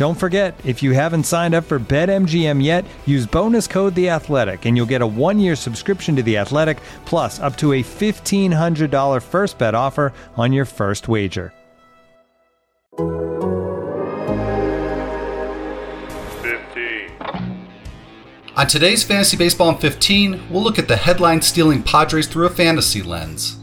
Don't forget, if you haven't signed up for BetMGM yet, use bonus code The Athletic, and you'll get a one-year subscription to The Athletic, plus up to a fifteen hundred dollar first bet offer on your first wager. Fifteen. On today's Fantasy Baseball in 15, we'll look at the headline stealing Padres through a fantasy lens.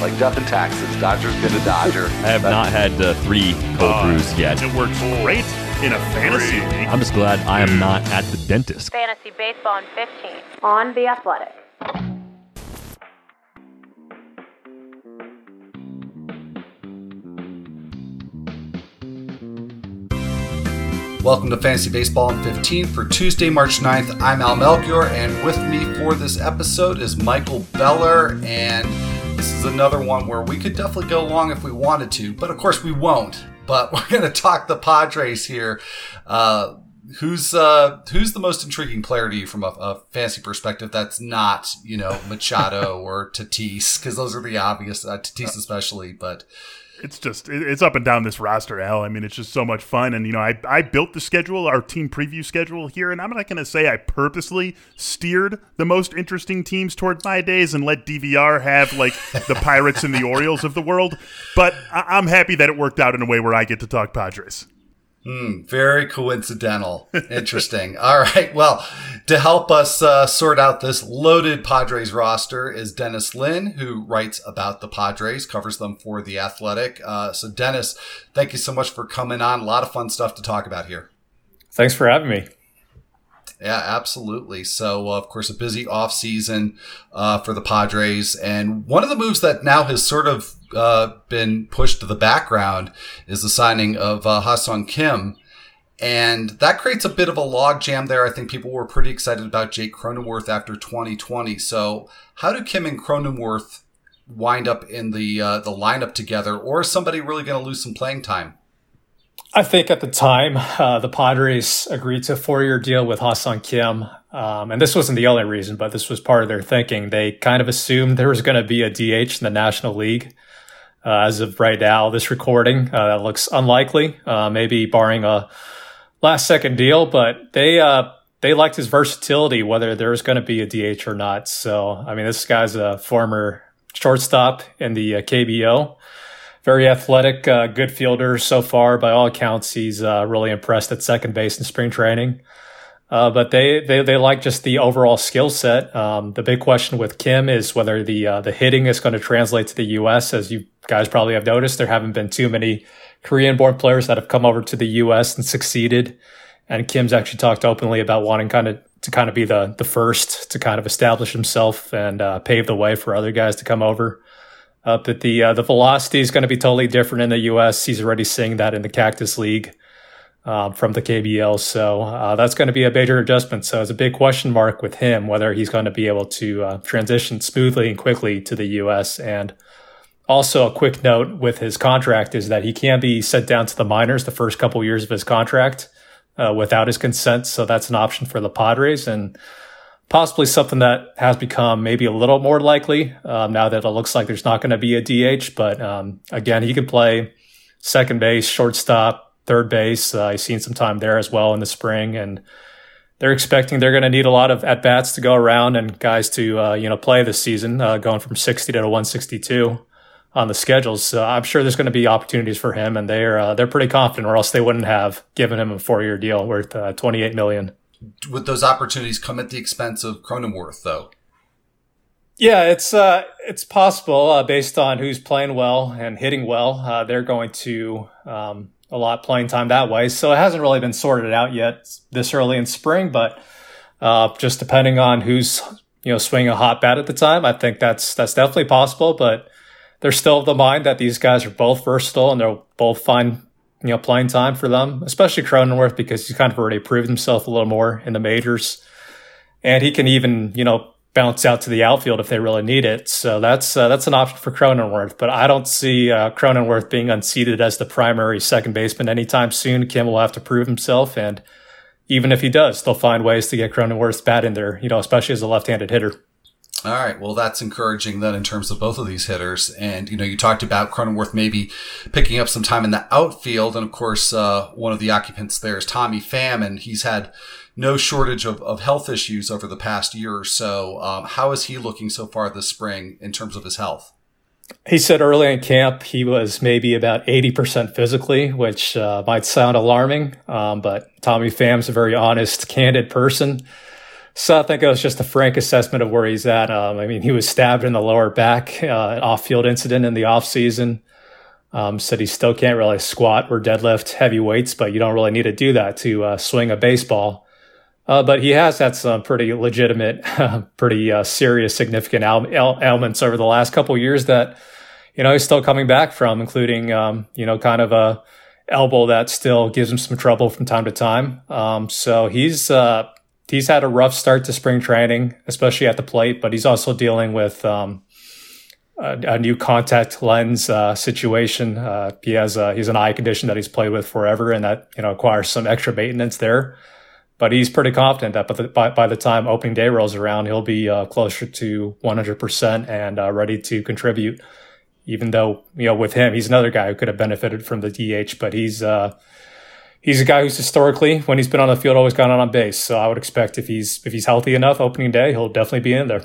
Like death and taxes. Dodger's been a Dodger. I have not had uh, three cold brews yet. It works great in a fantasy league. I'm just glad I am not at the dentist. Fantasy Baseball in 15 on The Athletic. Welcome to Fantasy Baseball in 15 for Tuesday, March 9th. I'm Al Melchior, and with me for this episode is Michael Beller. And this is another one where we could definitely go long if we wanted to, but of course we won't. But we're going to talk the Padres here. Uh, who's uh, who's the most intriguing player to you from a, a fantasy perspective? That's not you know Machado or Tatis because those are the obvious uh, Tatis especially, but it's just it's up and down this roster, Al. I mean, it's just so much fun. And you know, I I built the schedule, our team preview schedule here, and I'm not going to say I purposely steered the most interesting teams toward my days and let DVR have like the Pirates and the Orioles of the world. But I- I'm happy that it worked out in a way where I get to talk Padres. Hmm, very coincidental. Interesting. All right. Well, to help us uh, sort out this loaded Padres roster is Dennis Lin, who writes about the Padres, covers them for The Athletic. Uh, so, Dennis, thank you so much for coming on. A lot of fun stuff to talk about here. Thanks for having me. Yeah, absolutely. So, uh, of course, a busy off season uh, for the Padres, and one of the moves that now has sort of uh, been pushed to the background is the signing of uh, Ha-Seong Kim, and that creates a bit of a logjam there. I think people were pretty excited about Jake Cronenworth after 2020. So, how do Kim and Cronenworth wind up in the uh, the lineup together, or is somebody really going to lose some playing time? I think at the time, uh, the Padres agreed to a four year deal with Ha-Seong Kim. Um, and this wasn't the only reason, but this was part of their thinking. They kind of assumed there was going to be a DH in the National League. Uh, as of right now, this recording, uh, that looks unlikely, uh, maybe barring a last second deal, but they, uh, they liked his versatility, whether there's going to be a DH or not. So, I mean, this guy's a former shortstop in the uh, KBO very athletic, uh, good fielder so far. By all accounts, he's really impressed at second base in spring training. Uh, but they, they they like just the overall skill set. Um, the big question with Kim is whether the uh, the hitting is going to translate to the U.S. As you guys probably have noticed, there haven't been too many Korean-born players that have come over to the U.S. and succeeded. And Kim's actually talked openly about wanting kind of to kind of be the the first to kind of establish himself and uh, pave the way for other guys to come over. Uh, but the uh, the velocity is going to be totally different in the U.S. He's already seeing that in the Cactus League uh, from the KBL, so uh, that's going to be a major adjustment. So it's a big question mark with him whether he's going to be able to uh, transition smoothly and quickly to the U.S. And also, a quick note with his contract is that he can be sent down to the minors the first couple years of his contract uh, without his consent. So that's an option for the Padres and possibly something that has become maybe a little more likely um, now that it looks like there's not going to be a DH. But um, again, he can play second base, shortstop, third base. Uh, I've seen some time there as well in the spring, and they're expecting they're going to need a lot of at bats to go around and guys to uh, you know play this season, uh, going from 60 to 162. on the schedules. So I'm sure there's going to be opportunities for him, and they're uh, they're pretty confident, or else they wouldn't have given him a four year deal worth uh, 28 million. Would those opportunities come at the expense of Cronenworth, though? Yeah, it's uh, it's possible uh, based on who's playing well and hitting well. Uh, they're going to um, a lot playing time that way. So it hasn't really been sorted out yet this early in spring, but uh, just depending on who's you know swinging a hot bat at the time, I think that's that's definitely possible. But they're still of the mind that these guys are both versatile and they'll both find you know playing time for them, especially Cronenworth because he's kind of already proved himself a little more in the majors, and he can even you know bounce out to the outfield if they really need it. So that's uh, that's an option for Cronenworth. But I don't see uh, Cronenworth being unseated as the primary second baseman anytime soon. Kim will have to prove himself, and even if he does, they'll find ways to get Cronenworth's bat in there. You know, especially as a left-handed hitter. All right. Well, that's encouraging then in terms of both of these hitters. And, you know, you talked about Cronenworth maybe picking up some time in the outfield. And of course, uh, one of the occupants there is Tommy Pham, and he's had no shortage of, of health issues over the past year or so. Um, how is he looking so far this spring in terms of his health? He said early in camp he was maybe about 80% physically, which uh, might sound alarming, um, but Tommy Pham's a very honest, candid person. So I think it was just a frank assessment of where he's at. Um, I mean, he was stabbed in the lower back, uh, off-field incident in the off season. Um, said he still can't really squat or deadlift heavy weights, but you don't really need to do that to uh, swing a baseball. Uh, but he has had some pretty legitimate, pretty uh, serious, significant ailments over the last couple years that, you know, he's still coming back from, including, um, you know, kind of a elbow that still gives him some trouble from time to time. Um, so he's, uh, he's had a rough start to spring training, especially at the plate, but he's also dealing with, um, a, a, new contact lens uh, situation. Uh, he has a, he's an eye condition that he's played with forever, and that you know requires some extra maintenance there but he's pretty confident that by the, by, by the time opening day rolls around, he'll be uh, closer to 100% and uh, ready to contribute. Even though, you know, with him, he's another guy who could have benefited from the DH, but he's, uh, he's a guy who's historically, when he's been on the field, always gone on on base. So I would expect if he's, if he's healthy enough opening day, he'll definitely be in there.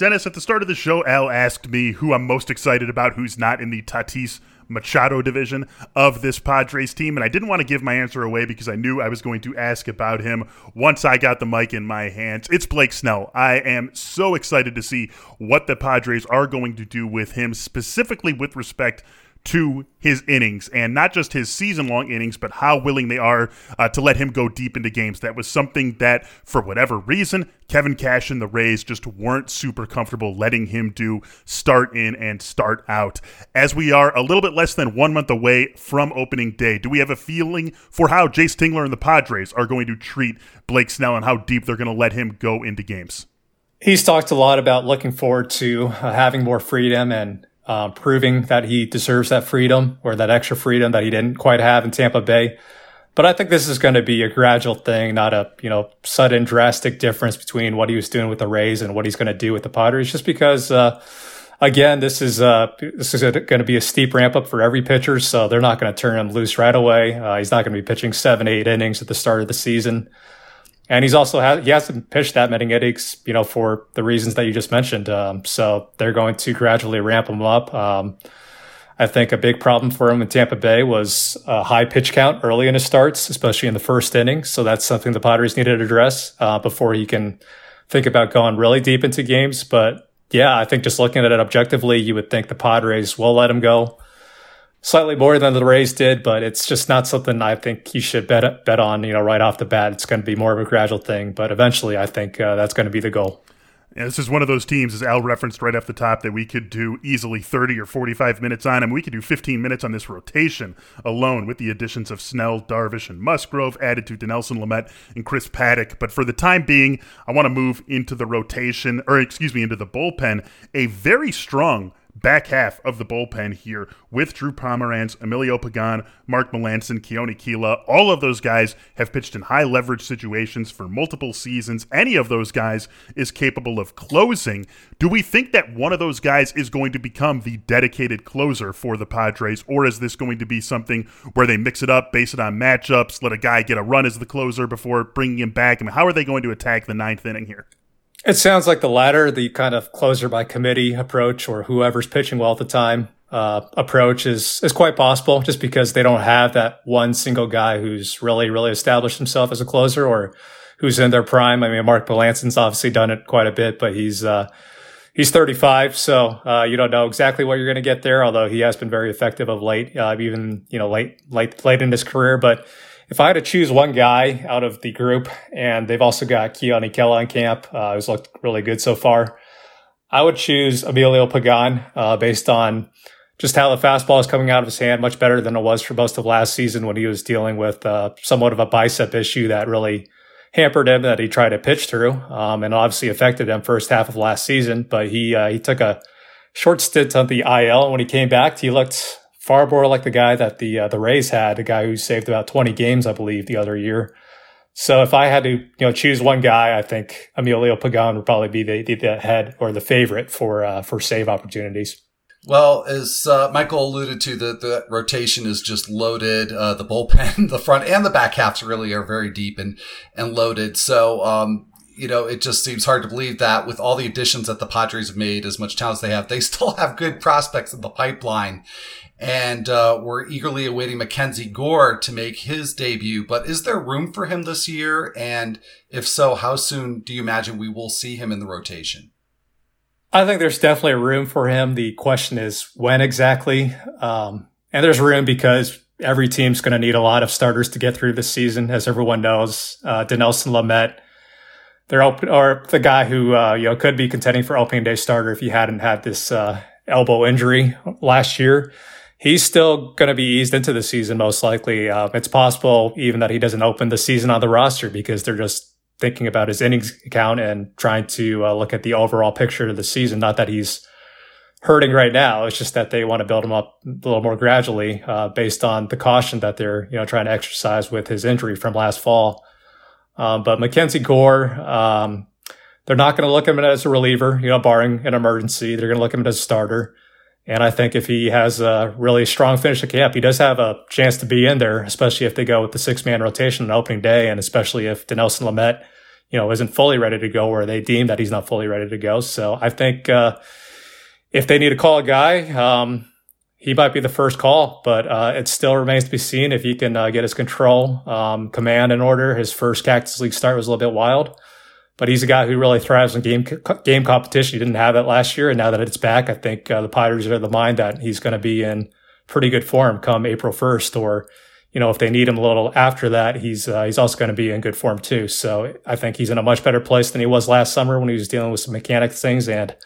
Dennis, at the start of the show, Al asked me who I'm most excited about who's not in the Tatis Machado division of this Padres team. And I didn't want to give my answer away because I knew I was going to ask about him once I got the mic in my hands. It's Blake Snell. I am so excited to see what the Padres are going to do with him, specifically with respect to his innings and not just his season long innings, but how willing they are uh, to let him go deep into games. That was something that, for whatever reason, Kevin Cash and the Rays just weren't super comfortable letting him do start in and start out. As we are a little bit less than one month away from opening day, do we have a feeling for how Jayce Tingler and the Padres are going to treat Blake Snell and how deep they're going to let him go into games? He's talked a lot about looking forward to uh, having more freedom and uh, proving that he deserves that freedom or that extra freedom that he didn't quite have in Tampa Bay. But I think this is going to be a gradual thing, not a you know sudden drastic difference between what he was doing with the Rays and what he's going to do with the Padres. Just because, uh, again, this is uh, this is going to be a steep ramp up for every pitcher, so they're not going to turn him loose right away. Uh, he's not going to be pitching seven, eight innings at the start of the season. And he's also ha- he hasn't pitched that many innings, you know, for the reasons that you just mentioned. Um, so they're going to gradually ramp him up. Um, I think a big problem for him in Tampa Bay was a high pitch count early in his starts, especially in the first inning. So that's something the Padres needed to address uh, before he can think about going really deep into games. But yeah, I think just looking at it objectively, you would think the Padres will let him go slightly more than the Rays did, but it's just not something I think you should bet bet on. You know, right off the bat, it's going to be more of a gradual thing, but eventually, I think uh, that's going to be the goal. This is one of those teams, as Al referenced right off the top, that we could do easily 30 or 45 minutes on. I mean, we could do 15 minutes on this rotation alone with the additions of Snell, Darvish, and Musgrove added to Dinelson Lamet and Chris Paddack. But for the time being, I want to move into the rotation, or excuse me, into the bullpen. A very strong back half of the bullpen here with Drew Pomeranz, Emilio Pagan, Mark Melancon, Keone Kela. All of those guys have pitched in high leverage situations for multiple seasons. Any of those guys is capable of closing. Do we think that one of those guys is going to become the dedicated closer for the Padres, or is this going to be something where they mix it up, base it on matchups, let a guy get a run as the closer before bringing him back? I mean, how are they going to attack the ninth inning here? It sounds like the latter, the kind of closer by committee approach, or whoever's pitching well at the time uh, approach is is quite possible. Just because they don't have that one single guy who's really really established himself as a closer, or who's in their prime. I mean, Mark Melancon's obviously done it quite a bit, but he's uh, he's 35, so uh, you don't know exactly what you're going to get there. Although he has been very effective of late, uh, even you know late late late in his career, but if I had to choose one guy out of the group, and they've also got Keone Kela in camp, uh, who's looked really good so far, I would choose Emilio Pagan uh, based on just how the fastball is coming out of his hand, much better than it was for most of last season when he was dealing with uh, somewhat of a bicep issue that really hampered him that he tried to pitch through, um, and obviously affected him first half of last season. But he uh, he took a short stint on the IL, and when he came back, he looked far more like the guy that the uh, the Rays had, a guy who saved about 20 games, I believe, the other year. So if I had to, you know, choose one guy, I think Emilio Pagan would probably be the, the, the head or the favorite for uh, for save opportunities. Well, as uh, Michael alluded to, the, the rotation is just loaded. Uh, the bullpen, the front and the back halves really are very deep and, and loaded. So, um, you know, it just seems hard to believe that with all the additions that the Padres have made, as much talent as they have, they still have good prospects in the pipeline and uh, we're eagerly awaiting Mackenzie Gore to make his debut. But is there room for him this year? And if so, how soon do you imagine we will see him in the rotation? I think there's definitely room for him. The question is when exactly. Um, and there's room because every team's going to need a lot of starters to get through this season, as everyone knows. Uh, Dinelson Lamet, they're open, or the guy who uh, you know could be contending for opening day starter if he hadn't had this uh, elbow injury last year he's still going to be eased into the season most likely. Uh, it's possible even that he doesn't open the season on the roster because they're just thinking about his innings count and trying to uh, look at the overall picture of the season. Not that he's hurting right now. It's just that they want to build him up a little more gradually uh, based on the caution that they're you know trying to exercise with his injury from last fall. Um, but Mackenzie Gore. Um, they're not going to look at him as a reliever, you know, barring an emergency. They're going to look at him as a starter. And I think if he has a really strong finish to camp, he does have a chance to be in there, especially if they go with the six man rotation on opening day, and especially if Dinelson Lamet, you know, isn't fully ready to go, or they deem that he's not fully ready to go. So I think uh, if they need to call a guy, um, he might be the first call, but uh, it still remains to be seen if he can uh, get his control, um, command in order. His first Cactus League start was a little bit wild but he's a guy who really thrives in game game competition. He didn't have it last year, and now that it's back, I think uh, the Pirates are the mind that he's going to be in pretty good form come April first, or you know if they need him a little after that, he's uh, he's also going to be in good form too. So I think he's in a much better place than he was last summer when he was dealing with some mechanic things, and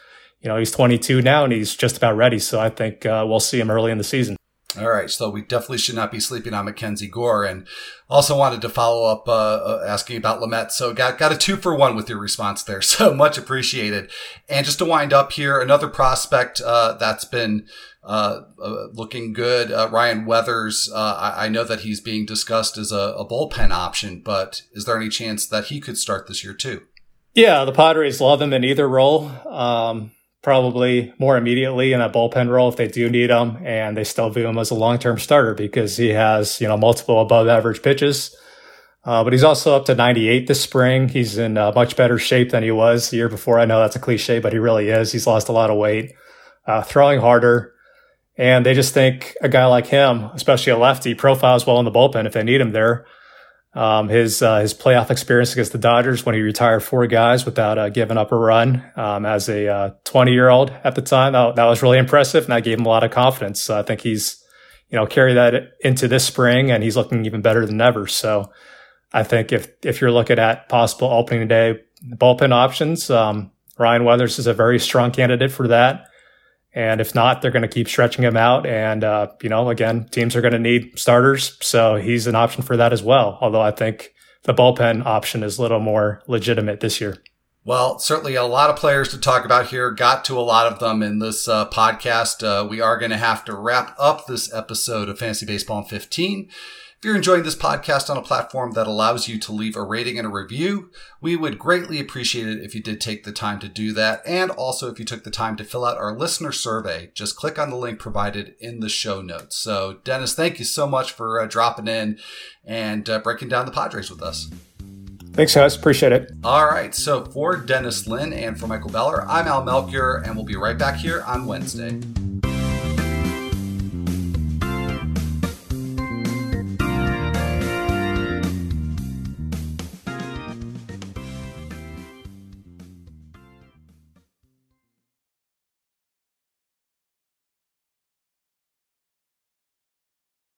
you know he's 22 now and he's just about ready. So I think uh, we'll see him early in the season. All right, so we definitely should not be sleeping on Mackenzie Gore, and also wanted to follow up uh, uh, asking about Lamet. So got got a two for one with your response there, so much appreciated. And just to wind up here, another prospect uh, that's been uh, uh looking good, uh, Ryan Weathers. I, I, know that he's being discussed as a, a, bullpen option, but is there any chance that he could start this year too? Yeah, the Padres love him in either role. Um, probably more immediately in a bullpen role if they do need him, and they still view him as a long term starter because he has you know multiple above average pitches. Uh, but he's also up to 98 this spring. He's in uh, much better shape than he was the year before. I know that's a cliche, but he really is. He's lost a lot of weight, uh, throwing harder. And they just think a guy like him, especially a lefty, profiles well in the bullpen if they need him there. Um, his uh, his playoff experience against the Dodgers when he retired four guys without uh, giving up a run um, as a 20 uh, year old at the time that, that, was really impressive and that gave him a lot of confidence. So I think he's you know carry that into this spring and he's looking even better than ever. So I think if if you're looking at possible opening day bullpen options, um, Ryan Weathers is a very strong candidate for that. And if not, they're going to keep stretching him out. And, uh, you know, again, teams are going to need starters. So he's an option for that as well. Although I think the bullpen option is a little more legitimate this year. Well, certainly a lot of players to talk about here. Got to a lot of them in this uh, podcast. Uh, we are going to have to wrap up this episode of Fantasy Baseball in 15. If you're enjoying this podcast on a platform that allows you to leave a rating and a review, we would greatly appreciate it if you did take the time to do that. And also if you took the time to fill out our listener survey, just click on the link provided in the show notes. So, Dennis, thank you so much for uh, dropping in and uh, breaking down the Padres with us. Thanks, guys. Appreciate it. All right. So, for Dennis Lin and for Michael Beller, I'm Al Melchior, and we'll be right back here on Wednesday.